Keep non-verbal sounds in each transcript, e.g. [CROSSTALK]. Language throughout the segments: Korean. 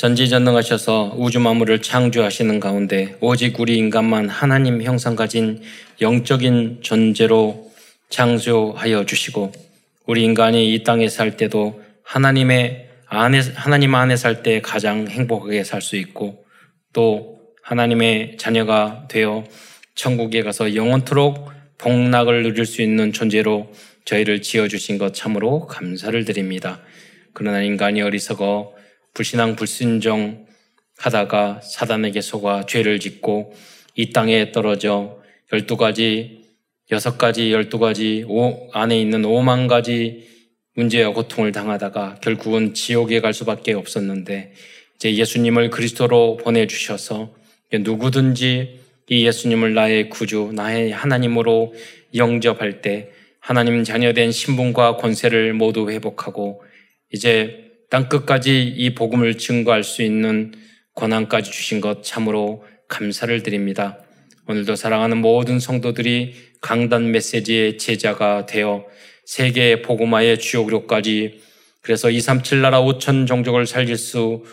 전지전능하셔서 우주 만물을 창조하시는 가운데 오직 우리 인간만 하나님 형상 가진 영적인 존재로 창조하여 주시고 우리 인간이 이 땅에 살 때도 하나님의 안에 하나님 안에 살 때 가장 행복하게 살 수 있고 또 하나님의 자녀가 되어 천국에 가서 영원토록 복락을 누릴 수 있는 존재로 저희를 지어 주신 것 참으로 감사를 드립니다. 그러나 인간이 어리석어 불신앙 불순종 하다가 사단에게 속아 죄를 짓고 이 땅에 떨어져 열두 가지, 여섯 가지, 열두 가지 안에 있는 오만 가지 문제와 고통을 당하다가 결국은 지옥에 갈 수밖에 없었는데 이제 예수님을 그리스도로 보내주셔서 누구든지 이 예수님을 나의 구주, 나의 하나님으로 영접할 때 하나님 자녀된 신분과 권세를 모두 회복하고 이제 땅 끝까지 이 복음을 증거할 수 있는 권한까지 주신 것 참으로 감사를 드립니다. 오늘도 사랑하는 모든 성도들이 강단 메시지의 제자가 되어 세계 복음화의 주요구로까지 그래서 237 나라 5천 종족을 살릴 수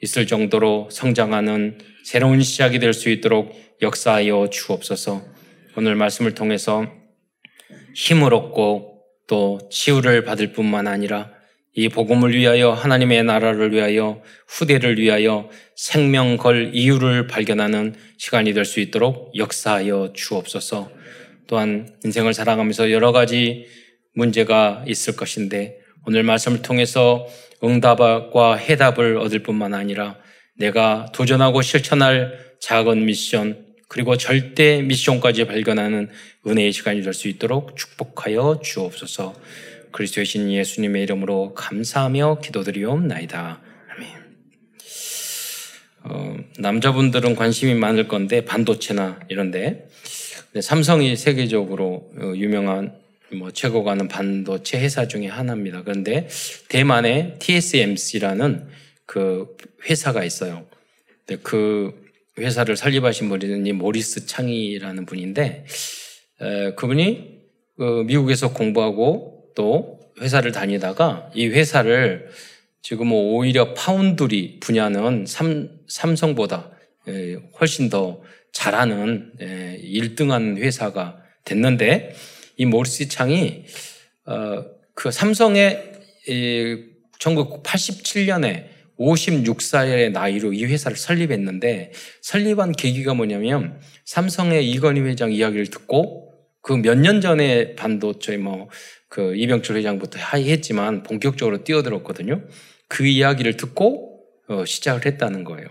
있을 정도로 성장하는 새로운 시작이 될 수 있도록 역사하여 주옵소서. 오늘 말씀을 통해서 힘을 얻고 또 치유를 받을 뿐만 아니라 이 복음을 위하여 하나님의 나라를 위하여 후대를 위하여 생명 걸 이유를 발견하는 시간이 될 수 있도록 역사하여 주옵소서. 또한 인생을 살아가면서 여러 가지 문제가 있을 것인데 오늘 말씀을 통해서 응답과 해답을 얻을 뿐만 아니라 내가 도전하고 실천할 작은 미션 그리고 절대 미션까지 발견하는 은혜의 시간이 될 수 있도록 축복하여 주옵소서. 그리스도의 신 예수님의 이름으로 감사하며 기도드리옵나이다. 아멘. 어, 남자분들은 관심이 많을 건데 반도체나 이런데 삼성이 세계적으로 어, 유명한 뭐 최고 가는 반도체 회사 중에 하나입니다. 그런데 대만에 TSMC라는 그 회사가 있어요. 그 회사를 설립하신 분이 모리스 창이라는 분인데 에, 그분이 그 미국에서 공부하고 또 회사를 다니다가 이 회사를 지금 뭐 오히려 파운드리 분야는 삼, 삼성보다 훨씬 더 잘하는 1등한 회사가 됐는데 이 모리스 창이 어, 그 삼성의 1987년에 56살의 나이로 이 회사를 설립했는데 설립한 계기가 뭐냐면 삼성의 이건희 회장 이야기를 듣고 그 몇 년 전에 반도체 뭐그 이병철 회장부터 하이했지만 본격적으로 뛰어들었거든요. 그 이야기를 듣고 어, 시작을 했다는 거예요.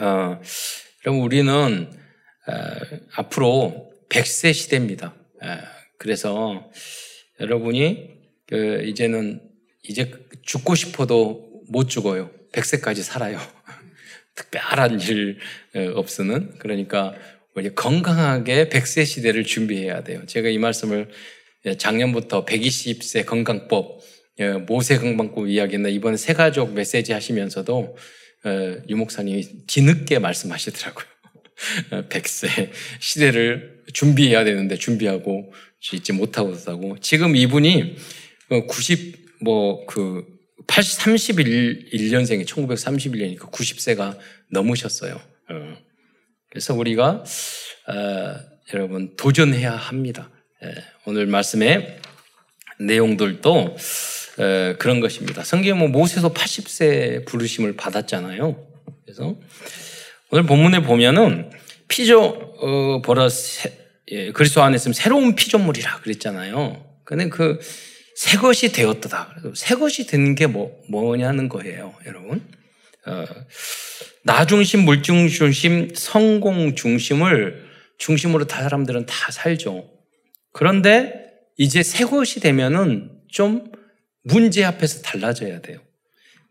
어, 그럼 우리는 어, 앞으로 100세 시대입니다. 어, 그래서 여러분이 그 이제는 이제 죽고 싶어도 못 죽어요. 100세까지 살아요. [LAUGHS] 특별한 일 어, 없으는 그러니까 우리 건강하게 100세 시대를 준비해야 돼요. 제가 이 말씀을 예, 작년부터 120세 건강법, 예, 모세 건강법 이야기나 이번 세 가족 메시지 하시면서도 어, 유 목사님이 뒤늦게 말씀하시더라고요. [LAUGHS] 100세 시대를 준비해야 되는데 준비하고 있지 못하고 있다고. 지금 이분이 90, 어, 뭐, 그, 80, 31년생이 1931년이니까 90세가 넘으셨어요. 어. 그래서 우리가, 어, 여러분, 도전해야 합니다. 예, 오늘 말씀의 내용들도 그런 것입니다. 성경에 뭐 모세서 80세 부르심을 받았잖아요. 그래서 오늘 본문에 보면은 피조 어, 보라 예, 그리스도 안에 있으면 새로운 피조물이라 그랬잖아요. 근데 그 새 것이 되었다. 새 것이 된 게 뭐, 뭐냐는 거예요, 여러분. 어, 나 중심, 물중 중심, 성공 중심을 중심으로 다 사람들은 다 살죠. 그런데 이제 새 것이 되면은 좀 문제 앞에서 달라져야 돼요.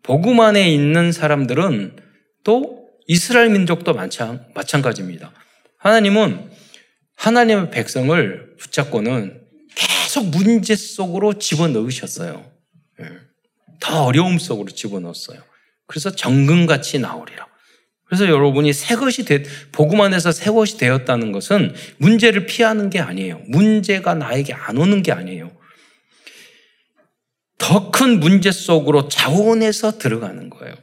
복음 안에 있는 사람들은 또 이스라엘 민족도 마찬, 마찬가지입니다. 하나님은 하나님의 백성을 붙잡고는 계속 문제 속으로 집어넣으셨어요. 예. 더 어려움 속으로 집어넣었어요. 그래서 정금같이 나오리라. 그래서 여러분이 새 것이 됐, 복음 안에서 새 것이 되었다는 것은 문제를 피하는 게 아니에요. 문제가 나에게 안 오는 게 아니에요. 더 큰 문제 속으로 자원해서 들어가는 거예요.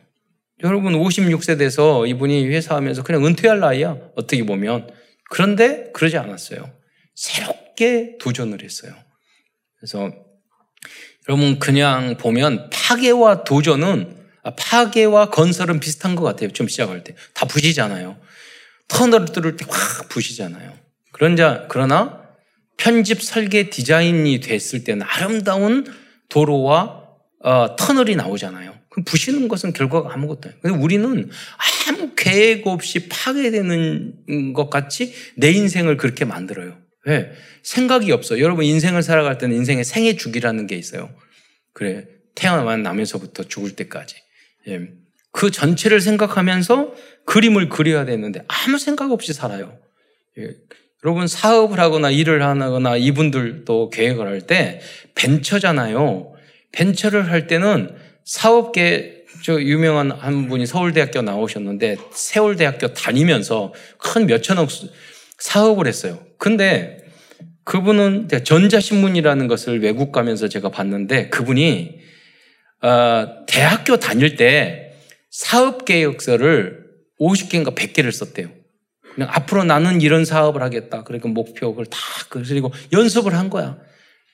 여러분 56세 돼서 이분이 회사하면서 그냥 은퇴할 나이야. 어떻게 보면. 그런데 그러지 않았어요. 새롭게 도전을 했어요. 그래서 여러분 그냥 보면 파괴와 도전은 아, 파괴와 건설은 비슷한 것 같아요. 좀 시작할 때. 다 부시잖아요. 터널을 뚫을 때 확 부시잖아요. 그런 자, 그러나 편집 설계 디자인이 됐을 때는 아름다운 도로와 어, 터널이 나오잖아요. 그럼 부시는 것은 결과가 아무것도 아니에요. 우리는 아무 계획 없이 파괴되는 것 같이 내 인생을 그렇게 만들어요. 왜? 생각이 없어. 여러분 인생을 살아갈 때는 인생의 생애 주기라는 게 있어요. 그래. 태어나면서부터 죽을 때까지. 예. 그 전체를 생각하면서 그림을 그려야 되는데 아무 생각 없이 살아요. 예. 여러분 사업을 하거나 일을 하거나 이분들도 계획을 할 때 벤처잖아요. 벤처를 할 때는 사업계 저 유명한 한 분이 서울대학교 나오셨는데 세월대학교 다니면서 큰 몇천억 사업을 했어요. 근데 그분은 전자신문이라는 것을 외국 가면서 제가 봤는데 그분이 어, 대학교 다닐 때 사업계획서를 50개인가 100개를 썼대요. 그냥 앞으로 나는 이런 사업을 하겠다. 그러니까 목표 그걸 다 그리고 연습을 한 거야.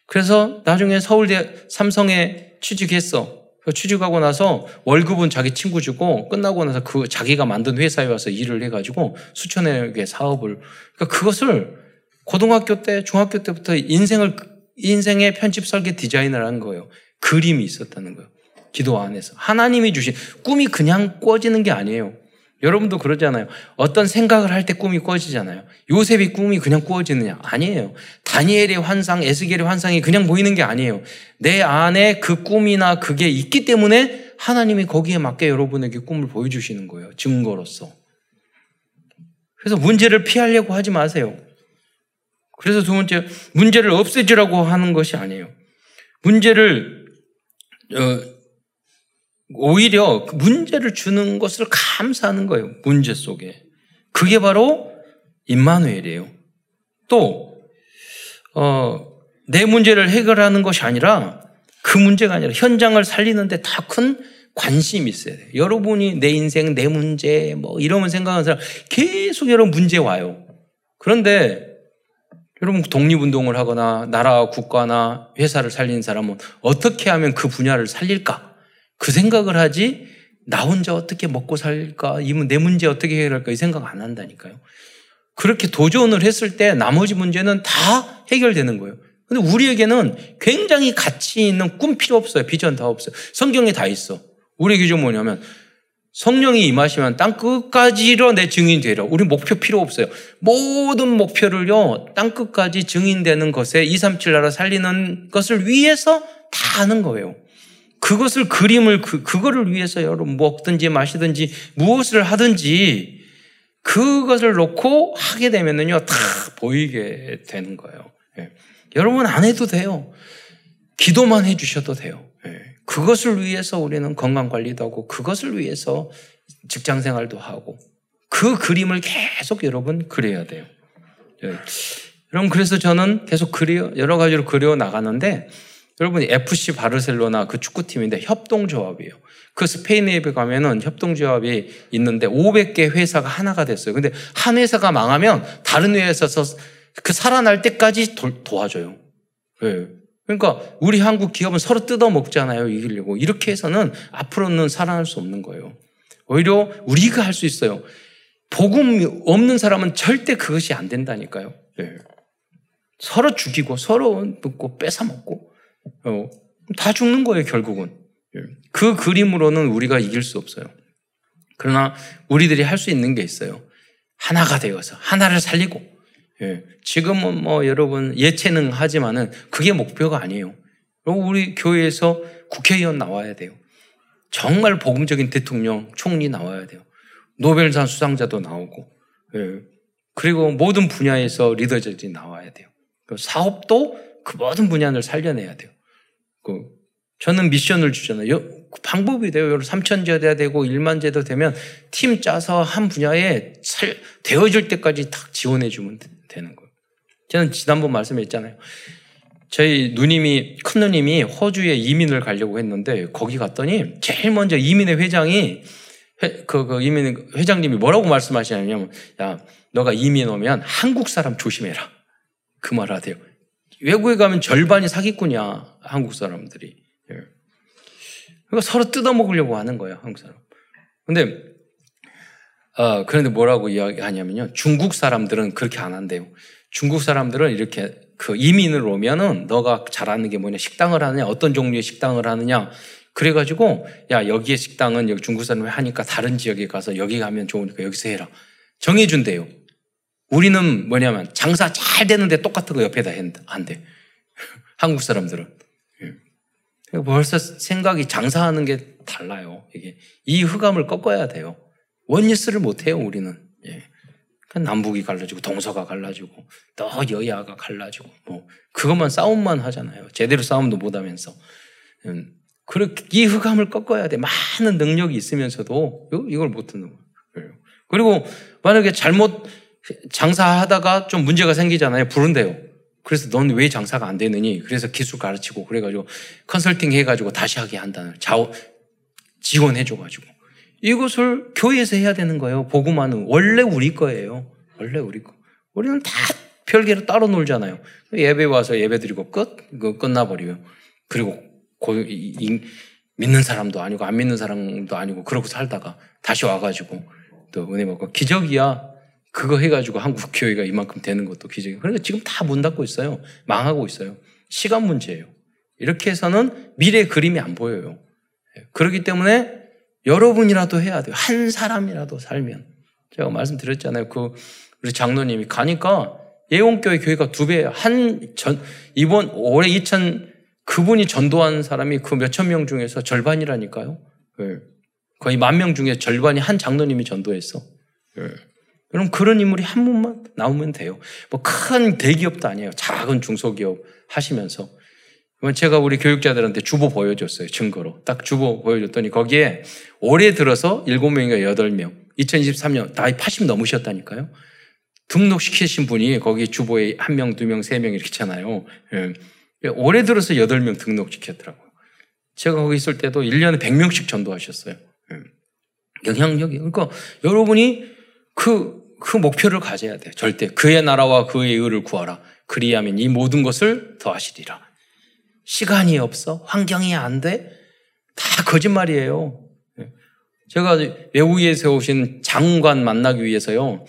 그래서 나중에 서울대 삼성에 취직했어. 취직하고 나서 월급은 자기 친구 주고 끝나고 나서 그 자기가 만든 회사에 와서 일을 해가지고 수천여 개 사업을 그러니까 그것을 고등학교 때 중학교 때부터 인생을 인생의 편집 설계 디자인을 한 거예요. 그림이 있었다는 거예요. 기도 안에서 하나님이 주신 꿈이 그냥 꿔지는 게 아니에요. 여러분도 그러잖아요. 어떤 생각을 할 때 꿈이 꿔지잖아요. 요셉이 꿈이 그냥 꾸어지느냐? 아니에요. 다니엘의 환상, 에스겔의 환상이 그냥 보이는 게 아니에요. 내 안에 그 꿈이나 그게 있기 때문에 하나님이 거기에 맞게 여러분에게 꿈을 보여주시는 거예요. 증거로서. 그래서 문제를 피하려고 하지 마세요. 그래서 두 번째, 문제를 없애주라고 하는 것이 아니에요. 문제를, 어, 오히려 그 문제를 주는 것을 감사하는 거예요. 문제 속에. 그게 바로 임마누엘이에요. 또, 어, 내 문제를 해결하는 것이 아니라 그 문제가 아니라 현장을 살리는데 더큰 관심이 있어야 돼요. 여러분이 내 인생, 내 문제, 뭐 이러면 생각하는 사람 계속 여러분 문제 와요. 그런데 여러분 독립운동을 하거나 나라, 국가나 회사를 살리는 사람은 어떻게 하면 그 분야를 살릴까? 그 생각을 하지 나 혼자 어떻게 먹고 살까? 내 문제 어떻게 해결할까? 이 생각 안 한다니까요. 그렇게 도전을 했을 때 나머지 문제는 다 해결되는 거예요. 근데 우리에게는 굉장히 가치 있는 꿈 필요 없어요. 비전 다 없어요. 성경에 다 있어. 우리 기준 뭐냐면 성령이 임하시면 땅 끝까지로 내 증인 되라. 우리 목표 필요 없어요. 모든 목표를요, 땅 끝까지 증인되는 것에 237 나라 살리는 것을 위해서 다 하는 거예요. 그것을 그림을 그 그거를 위해서 여러분 먹든지 마시든지 무엇을 하든지 그것을 놓고 하게 되면은요 다 보이게 되는 거예요. 예. 여러분 안 해도 돼요. 기도만 해주셔도 돼요. 예. 그것을 위해서 우리는 건강 관리도 하고 그것을 위해서 직장 생활도 하고 그 그림을 계속 여러분 그려야 돼요. 예. 여러분 그래서 저는 계속 그려 여러 가지로 그려 나가는데 여러분 FC 바르셀로나 그 축구팀인데 협동조합이에요. 그 스페인에 가면은 협동조합이 있는데 500개 회사가 하나가 됐어요. 근데 한 회사가 망하면 다른 회사에서 그 살아날 때까지 도, 와줘요 네. 그러니까 우리 한국 기업은 서로 뜯어 먹잖아요. 이기려고. 이렇게 해서는 앞으로는 살아날 수 없는 거예요. 오히려 우리가 할 수 있어요. 복음 없는 사람은 절대 그것이 안 된다니까요. 네. 서로 죽이고 서로 묻고 뺏어 먹고 어, 다 죽는 거예요, 결국은. 예. 그 그림으로는 우리가 이길 수 없어요. 그러나 우리들이 할 수 있는 게 있어요. 하나가 되어서 하나를 살리고 예. 지금은 뭐 여러분 예체능 하지만은 그게 목표가 아니에요. 우리 교회에서 국회의원 나와야 돼요. 정말 복음적인 대통령, 총리 나와야 돼요. 노벨상 수상자도 나오고, 예. 그리고 모든 분야에서 리더들이 나와야 돼요. 사업도 그 모든 분야를 살려내야 돼요. 그 저는 미션을 주잖아요. 그 방법이 돼요. 3천제도 되고 1만제도 되면 팀 짜서 한 분야에 살, 되어질 때까지 딱 지원해 주면 되는 거예요. 저는 지난번 말씀했잖아요. 저희 누님이, 큰 누님이 호주에 이민을 가려고 했는데 거기 갔더니 제일 먼저 이민회 회장이 회, 그, 그 이민 회장님이 뭐라고 말씀하시냐면, 야, 너가 이민 오면 한국 사람 조심해라. 그말 하대요. 외국에 가면 절반이 사기꾼이야, 한국 사람들이. 예. 그러니까 서로 뜯어먹으려고 하는 거예요, 한국 사람. 근데, 어, 그런데 뭐라고 이야기하냐면요. 중국 사람들은 그렇게 안 한대요. 중국 사람들은 이렇게 그 이민을 오면은 너가 잘하는 게 뭐냐, 식당을 하느냐, 어떤 종류의 식당을 하느냐, 그래가지고 야 여기에 식당은 여기 중국 사람이 하니까 다른 지역에 가서 여기 가면 좋으니까 여기서 해라. 정해준대요. 우리는 뭐냐면 장사 잘 되는데 똑같은 거 옆에다 한대. [LAUGHS] 한국 사람들은. 예. 벌써 생각이 장사하는 게 달라요. 이게 이 흑암을 꺾어야 돼요. 원리스를 못 해요. 우리는. 예. 남북이 갈라지고 동서가 갈라지고 또 여야가 갈라지고 뭐 그것만 싸움만 하잖아요. 제대로 싸움도 못 하면서. 음. 그렇게 이 흑암을 꺾어야 돼. 많은 능력이 있으면서도 이걸 못 듣는 거예요. 그리고 만약에 잘못 장사하다가 좀 문제가 생기잖아요. 부른대요. 그래서 넌 왜 장사가 안 되느니? 그래서 기술 가르치고 그래가지고 컨설팅 해가지고 다시 하게 한다는 자원 지원해줘가지고 이것을 교회에서 해야 되는 거예요. 복음화는 원래 우리 거예요. 원래 우리 거. 우리는 다 별개로 따로 놀잖아요. 예배 와서 예배 드리고 끝, 그 끝나버리고요. 그리고 고, 이, 믿는 사람도 아니고 안 믿는 사람도 아니고 그러고 살다가 다시 와가지고 또 은혜 먹고 기적이야. 그거 해가지고 한국 교회가 이만큼 되는 것도 기적이에요. 그러니까 지금 다 문 닫고 있어요. 망하고 있어요. 시간 문제예요. 이렇게 해서는 미래 그림이 안 보여요. 예, 그렇기 때문에 여러분이라도 해야 돼요. 한 사람이라도 살면. 제가 말씀드렸잖아요. 그 우리 장로님이 가니까 예원교회 교회가 두 배, 한 전, 이번 올해 2000 그분이 전도한 사람이 그 몇천 명 중에서 절반이라니까요. 네. 거의 만 명 중에 절반이 한 장로님이 전도했어. 네. 그럼 그런 인물이 한 분만 나오면 돼요. 뭐 큰 대기업도 아니에요. 작은 중소기업 하시면서. 제가 우리 교육자들한테 주보 보여줬어요. 증거로. 딱 주보 보여줬더니 거기에 올해 들어서 7명인가 8명, 2023년 나이 80 넘으셨다니까요. 등록시키신 분이 거기 주보에 한 명, 두 명, 세명 이렇게 있잖아요. 예. 올해 들어서 8명 등록시켰더라고요. 제가 거기 있을 때도 1년에 100명씩 전도하셨어요. 예. 영향력이. 그러니까 여러분이 그, 그 목표를 가져야 돼요. 절대. 그의 나라와 그의 의를 구하라. 그리하면 이 모든 것을 더하시리라. 시간이 없어? 환경이 안 돼? 다 거짓말이에요. 예. 제가 외국에서 오신 장관 만나기 위해서요.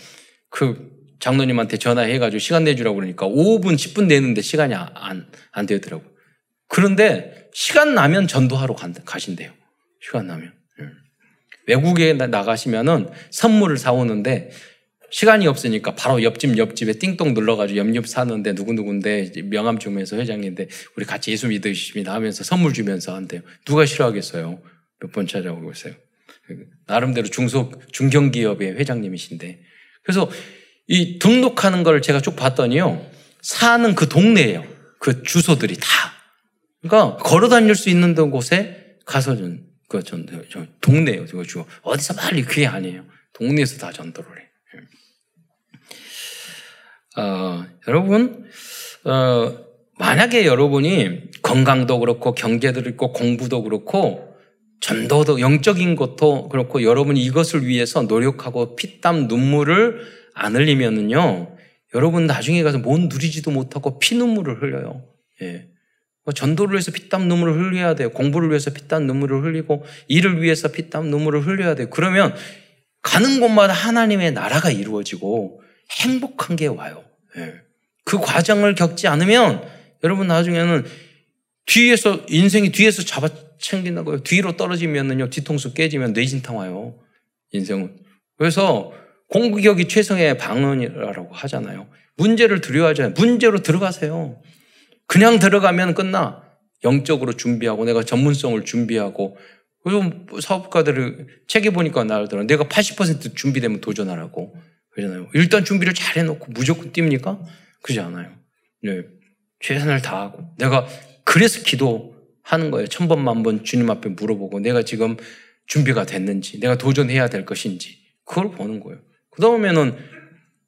그 장로님한테 전화해가지고 시간 내주라고 그러니까 5분, 10분 내는데 시간이 안, 안 되더라고. 그런데 시간 나면 전도하러 가신대요. 시간 나면. 예. 외국에 나가시면은 선물을 사오는데 시간이 없으니까 바로 옆집 옆집에 띵동 눌러가지고 옆옆 사는데 누구누구인데 명함 주면서 회장인데 우리 같이 예수 믿으십니다 하면서 선물 주면서 한대요. 누가 싫어하겠어요? 몇 번 찾아오고 있어요. 나름대로 중소, 중견기업의 회장님이신데. 그래서 이 등록하는 걸 제가 쭉 봤더니요. 사는 그 동네예요. 그 주소들이 다. 그러니까 걸어 다닐 수 있는 곳에 가서 전, 그 전, 저 동네예요. 어디서 빨리 그게 아니에요. 동네에서 다 전도를 해. 어, 여러분, 어, 만약에 여러분이 건강도 그렇고 경제도 그렇고 공부도 그렇고 전도도 영적인 것도 그렇고 여러분이 이것을 위해서 노력하고 피땀 눈물을 안 흘리면은요, 여러분 나중에 가서 뭔 누리지도 못하고 피눈물을 흘려요. 예. 뭐 전도를 위해서 피땀 눈물을 흘려야 돼요. 공부를 위해서 피땀 눈물을 흘리고 일을 위해서 피땀 눈물을 흘려야 돼요. 그러면 가는 곳마다 하나님의 나라가 이루어지고 행복한 게 와요. 예. 그 과정을 겪지 않으면 여러분 나중에는 뒤에서 인생이 뒤에서 잡아 챙긴다고요. 뒤로 떨어지면은요 뒤통수 깨지면 뇌진탕 와요. 인생은. 그래서 공격이 최성의 방언이라고 하잖아요. 문제를 두려워하잖아요. 문제로 들어가세요. 그냥 들어가면 끝나. 영적으로 준비하고 내가 전문성을 준비하고 그리고 사업가들을 책에 보니까 나오더라. 내가 80% 준비되면 도전하라고 그러잖아요. 일단 준비를 잘 해놓고 무조건 뜁니까? 그러지 않아요. 네. 최선을 다하고 내가 그래서 기도하는 거예요. 천 번 만 번 주님 앞에 물어보고 내가 지금 준비가 됐는지 내가 도전해야 될 것인지 그걸 보는 거예요. 그 다음에는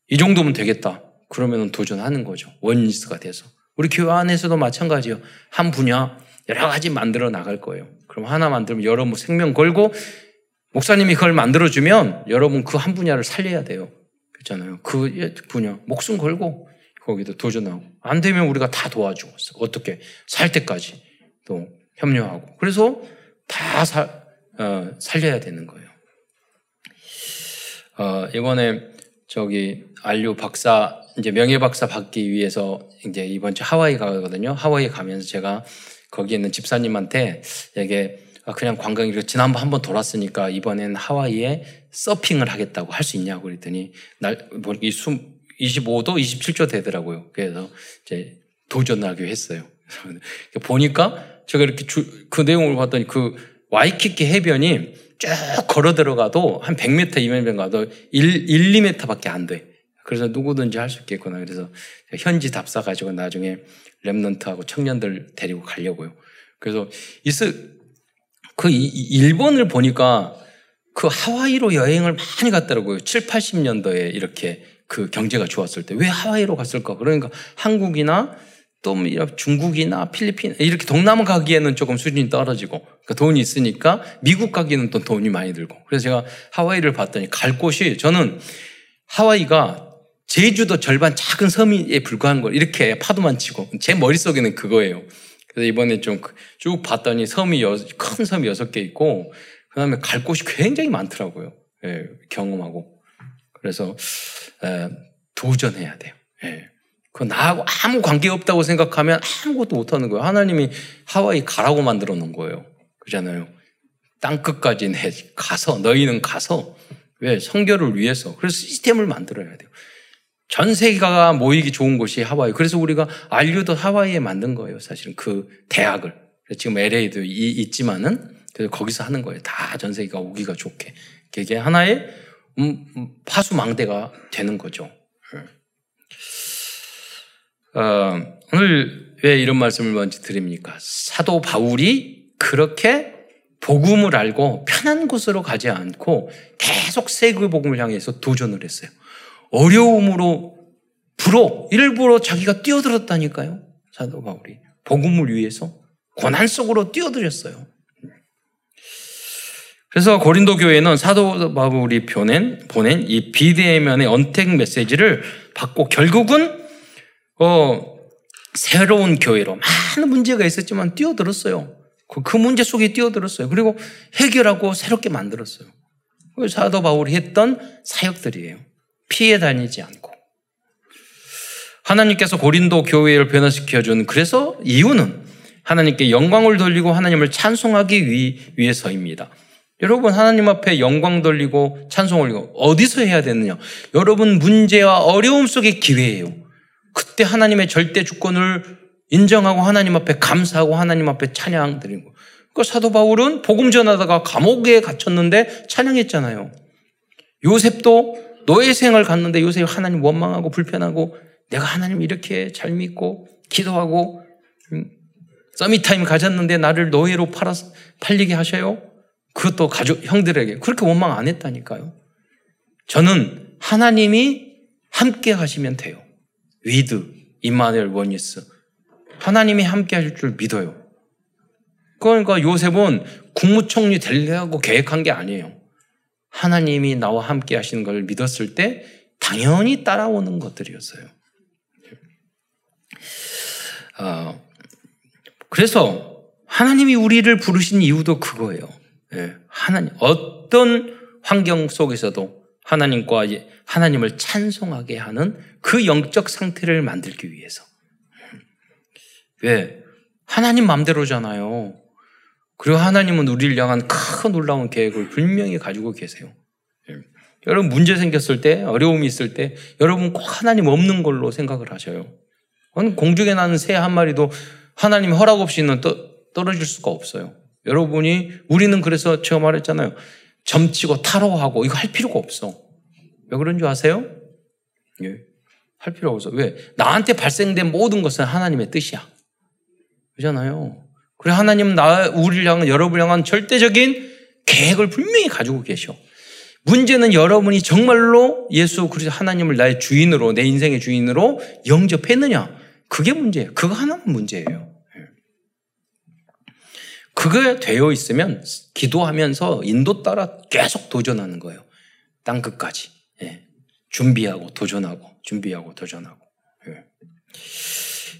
이 정도면 되겠다. 그러면 도전하는 거죠. 원리스가 돼서. 우리 교회 안에서도 마찬가지예요. 한 분야 여러 가지 만들어 나갈 거예요. 그럼 하나 만들면 여러 뭐 생명 걸고 목사님이 그걸 만들어주면 여러분 그 한 분야를 살려야 돼요. 그렇잖아요. 그 분야 목숨 걸고 거기도 도전하고 안 되면 우리가 다 도와주고 어떻게 살 때까지 또 협력하고 그래서 다 사, 어, 살려야 되는 거예요. 어, 이번에 저기 안류 박사 이제 명예 박사 받기 위해서 이제 이번 주 하와이 가거든요. 하와이 가면서 제가 거기 있는 집사님한테 이게 아, 그냥 관광이로 지난번 한 번 돌았으니까 이번엔 하와이에 서핑을 하겠다고 할 수 있냐고 그랬더니 날, 뭐, 이 숨, 25도, 27도 되더라고요. 그래서 이제 도전하기로 했어요. [LAUGHS] 보니까 제가 이렇게 주, 그 내용을 봤더니 그 와이키키 해변이 쭉 걸어 들어가도 한 100m, 200m 가도 1, 1 2m 밖에 안 돼. 그래서 누구든지 할 수 있겠구나. 그래서 현지 답사 가지고 나중에 랩런트하고 청년들 데리고 가려고요. 그래서 이스 그 일본을 보니까 그 하와이로 여행을 많이 갔더라고요. 7, 80년도에 이렇게 그 경제가 좋았을 때. 왜 하와이로 갔을까? 그러니까 한국이나 또뭐 중국이나 필리핀 이렇게 동남아 가기에는 조금 수준이 떨어지고 그러니까 돈이 있으니까 미국 가기에는 또 돈이 많이 들고 그래서 제가 하와이를 봤더니 갈 곳이 저는 하와이가 제주도 절반 작은 섬에 불과한 걸 이렇게 파도만 치고 제 머릿속에는 그거예요. 그래서 이번에 좀 쭉 봤더니 섬이 여, 큰 섬이 여섯 개 있고 그다음에 갈 곳이 굉장히 많더라고요. 예, 경험하고 그래서 에, 도전해야 돼요. 예. 그 나하고 아무 관계 없다고 생각하면 아무것도 못하는 거예요. 하나님이 하와이 가라고 만들어 놓은 거예요. 그잖아요. 땅 끝까지 내 가서 너희는 가서 왜 성결을 위해서 그래서 시스템을 만들어야 돼요. 전 세계가 모이기 좋은 곳이 하와이. 그래서 우리가 알류도 하와이에 만든 거예요. 사실은 그 대학을. 지금 LA도 있지만은 그래서 거기서 하는 거예요. 다 전 세계가 오기가 좋게. 그게 하나의 음, 음, 파수망대가 되는 거죠. 예. 어, 오늘 왜 이런 말씀을 먼저 드립니까? 사도 바울이 그렇게 복음을 알고 편한 곳으로 가지 않고 계속 세계 복음을 향해서 도전을 했어요. 어려움으로 불어 일부러 자기가 뛰어들었다니까요. 사도 바울이 복음을 위해서 고난 속으로 뛰어들었어요. 그래서 고린도 교회는 사도 바울이 보낸 보낸 이 비대면의 언택 메시지를 받고 결국은 어 새로운 교회로 많은 문제가 있었지만 뛰어들었어요. 그, 그 문제 속에 뛰어들었어요. 그리고 해결하고 새롭게 만들었어요. 사도 바울이 했던 사역들이에요. 피해 다니지 않고. 하나님께서 고린도 교회를 변화시켜 준 그래서 이유는 하나님께 영광을 돌리고 하나님을 찬송하기 위해서입니다. 여러분 하나님 앞에 영광 돌리고 찬송을 어디서 해야 되느냐? 여러분 문제와 어려움 속의 기회예요. 그때 하나님의 절대 주권을 인정하고 하나님 앞에 감사하고 하나님 앞에 찬양 드리고. 그 사도 바울은 복음 전하다가 감옥에 gat혔는데 찬양했잖아요. 요셉도 노예 생활 갔는데 요새 하나님 원망하고 불편하고 내가 하나님 이렇게 잘 믿고 기도하고 음, summit time 가졌는데 나를 노예로 팔아 팔리게 하셔요? 그것도 가족 형들에게 그렇게 원망 안 했다니까요. 저는 하나님이 함께 하시면 돼요. With Immanuel Oneness 하나님이 함께 하실 줄 믿어요. 그러니까 요셉은 국무총리 되려고 계획한 게 아니에요. 하나님이 나와 함께 하시는 걸 믿었을 때 당연히 따라오는 것들이었어요. 어, 그래서 하나님이 우리를 부르신 이유도 그거예요. 예, 하나님 어떤 환경 속에서도 하나님과 하나님을 찬송하게 하는 그 영적 상태를 만들기 위해서. 왜? 하나님 마음대로잖아요. 그리고 하나님은 우리를 향한 큰 놀라운 계획을 분명히 가지고 계세요. 예. 여러분 문제 생겼을 때, 어려움이 있을 때, 여러분 꼭 하나님 없는 걸로 생각을 하셔요. 공중에 나는 새 한 마리도 하나님 허락 없이는 떠, 떨어질 수가 없어요. 여러분이, 우리는 그래서 제가 말했잖아요. 점치고 타로하고 이거 할 필요가 없어. 왜 그런 줄 아세요? 예. 할 필요가 없어. 왜? 나한테 발생된 모든 것은 하나님의 뜻이야. 그잖아요. 그래 하나님은 나 우리를 향한 여러분을 향한 절대적인 계획을 분명히 가지고 계셔. 문제는 여러분이 정말로 예수 그리스도 하나님을 나의 주인으로 내 인생의 주인으로 영접했느냐? 그게 문제예요. 그거 하나는 문제예요. 그게 되어 있으면 기도하면서 인도 따라 계속 도전하는 거예요. 땅 끝까지. 예. 준비하고 도전하고 준비하고 도전하고.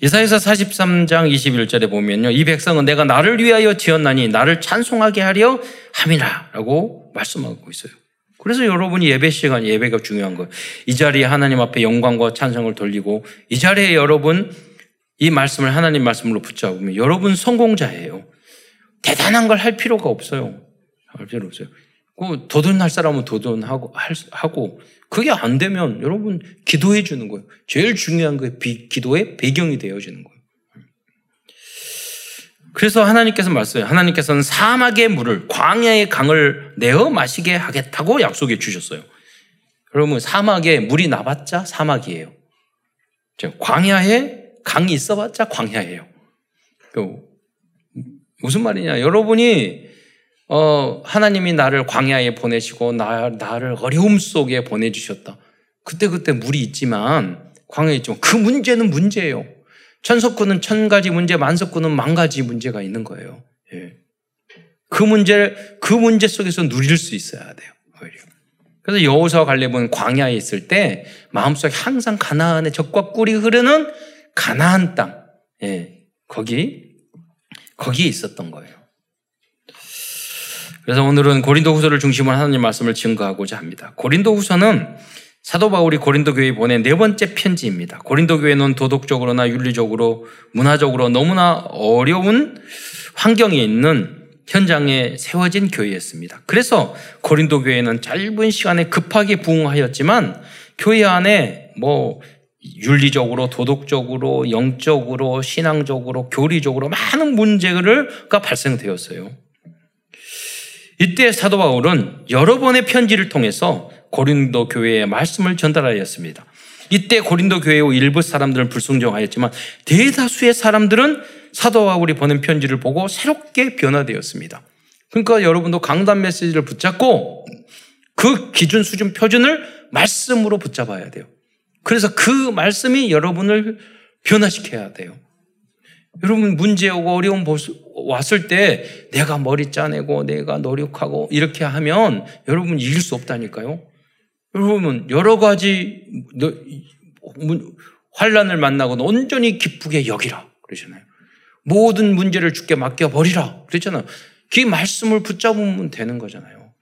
예. 이사에서 43장 21절에 보면요. 이 백성은 내가 나를 위하여 지었나니 나를 찬송하게 하려 함이라 라고 말씀하고 있어요. 그래서 여러분이 예배 시간, 예배가 중요한 거예요. 이 자리에 하나님 앞에 영광과 찬성을 돌리고 이 자리에 여러분 이 말씀을 하나님 말씀으로 붙잡으면 여러분 성공자예요. 대단한 걸 할 필요가 없어요. 할 필요 없어요. 그 도전할 사람은 도전하고 하고 그게 안 되면 여러분 기도해 주는 거예요. 제일 중요한 게 기도의 배경이 되어 주는 거예요. 그래서 하나님께서 말씀해요. 하나님께서는 사막의 물을 광야의 강을 내어 마시게 하겠다고 약속해 주셨어요. 여러분 사막에 물이 나봤자 사막이에요. 광야에 강이 있어봤자 광야예요. 그 무슨 말이냐? 여러분이 어, 하나님이 나를 광야에 보내시고 나, 나를 어려움 속에 보내주셨다. 그때 그때 물이 있지만 광야에 있지만 그 문제는 문제예요. 천석구는 천 가지 문제, 만석구는 만 가지 문제가 있는 거예요. 예. 그 문제, 그 문제 속에서 누릴 수 있어야 돼요. 그래서 여호수아 갈렙은 광야에 있을 때 마음속에 항상 가나안의 적과 꿀이 흐르는 가나안 땅, 예, 거기 거기에 있었던 거예요. 그래서 오늘은 고린도후서를 중심으로 하나님 말씀을 증거하고자 합니다. 고린도후서는 사도 바울이 고린도 교회에 보낸 네 번째 편지입니다. 고린도 교회는 도덕적으로나 윤리적으로 문화적으로 너무나 어려운 환경에 있는 현장에 세워진 교회였습니다. 그래서 고린도 교회는 짧은 시간에 급하게 부흥하였지만 교회 안에 뭐 윤리적으로 도덕적으로 영적으로 신앙적으로 교리적으로 많은 문제가 발생되었어요. 이때 사도 바울은 여러 번의 편지를 통해서 고린도 교회에 말씀을 전달하였습니다. 이때 고린도 교회의 일부 사람들은 불순종하였지만 대다수의 사람들은 사도 바울이 보낸 편지를 보고 새롭게 변화되었습니다. 그러니까 여러분도 강단 메시지를 붙잡고 그 기준 수준 표준을 말씀으로 붙잡아야 돼요. 그래서 그 말씀이 여러분을 변화시켜야 돼요. 여러분 문제 오고 어려움 왔을 때 내가 머리 짜내고 내가 노력하고 이렇게 하면 여러분 이길 수 없다니까요. 여러분 여러 가지 환란을 만나고 온전히 기쁘게 여기라 그러잖아요. 모든 문제를 죽게 맡겨 버리라 그랬잖아요. 그 말씀을 붙잡으면 되는 거잖아요.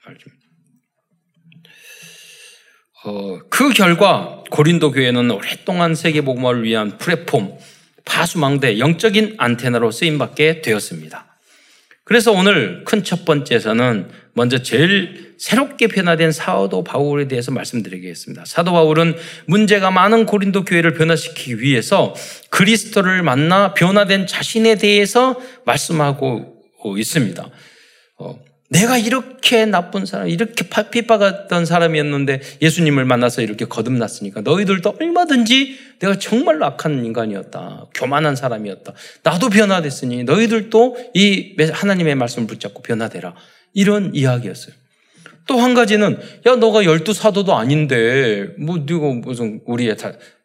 어, 그 결과 고린도 교회는 오랫동안 세계 복음화를 위한 플랫폼 파수망대 영적인 안테나로 쓰임받게 되었습니다. 그래서 오늘 큰 첫 번째에서는 먼저 제일 새롭게 변화된 사도 바울에 대해서 말씀드리겠습니다. 사도 바울은 문제가 많은 고린도 교회를 변화시키기 위해서 그리스도를 만나 변화된 자신에 대해서 말씀하고 있습니다. 어, 내가 이렇게 나쁜 사람, 이렇게 핍박했던 사람이었는데 예수님을 만나서 이렇게 거듭났으니까 너희들도 얼마든지 내가 정말로 악한 인간이었다. 교만한 사람이었다. 나도 변화됐으니 너희들도 이 하나님의 말씀을 붙잡고 변화되라. 이런 이야기였어요. 또 한 가지는 야 너가 열두 사도도 아닌데 뭐 누가 무슨 우리의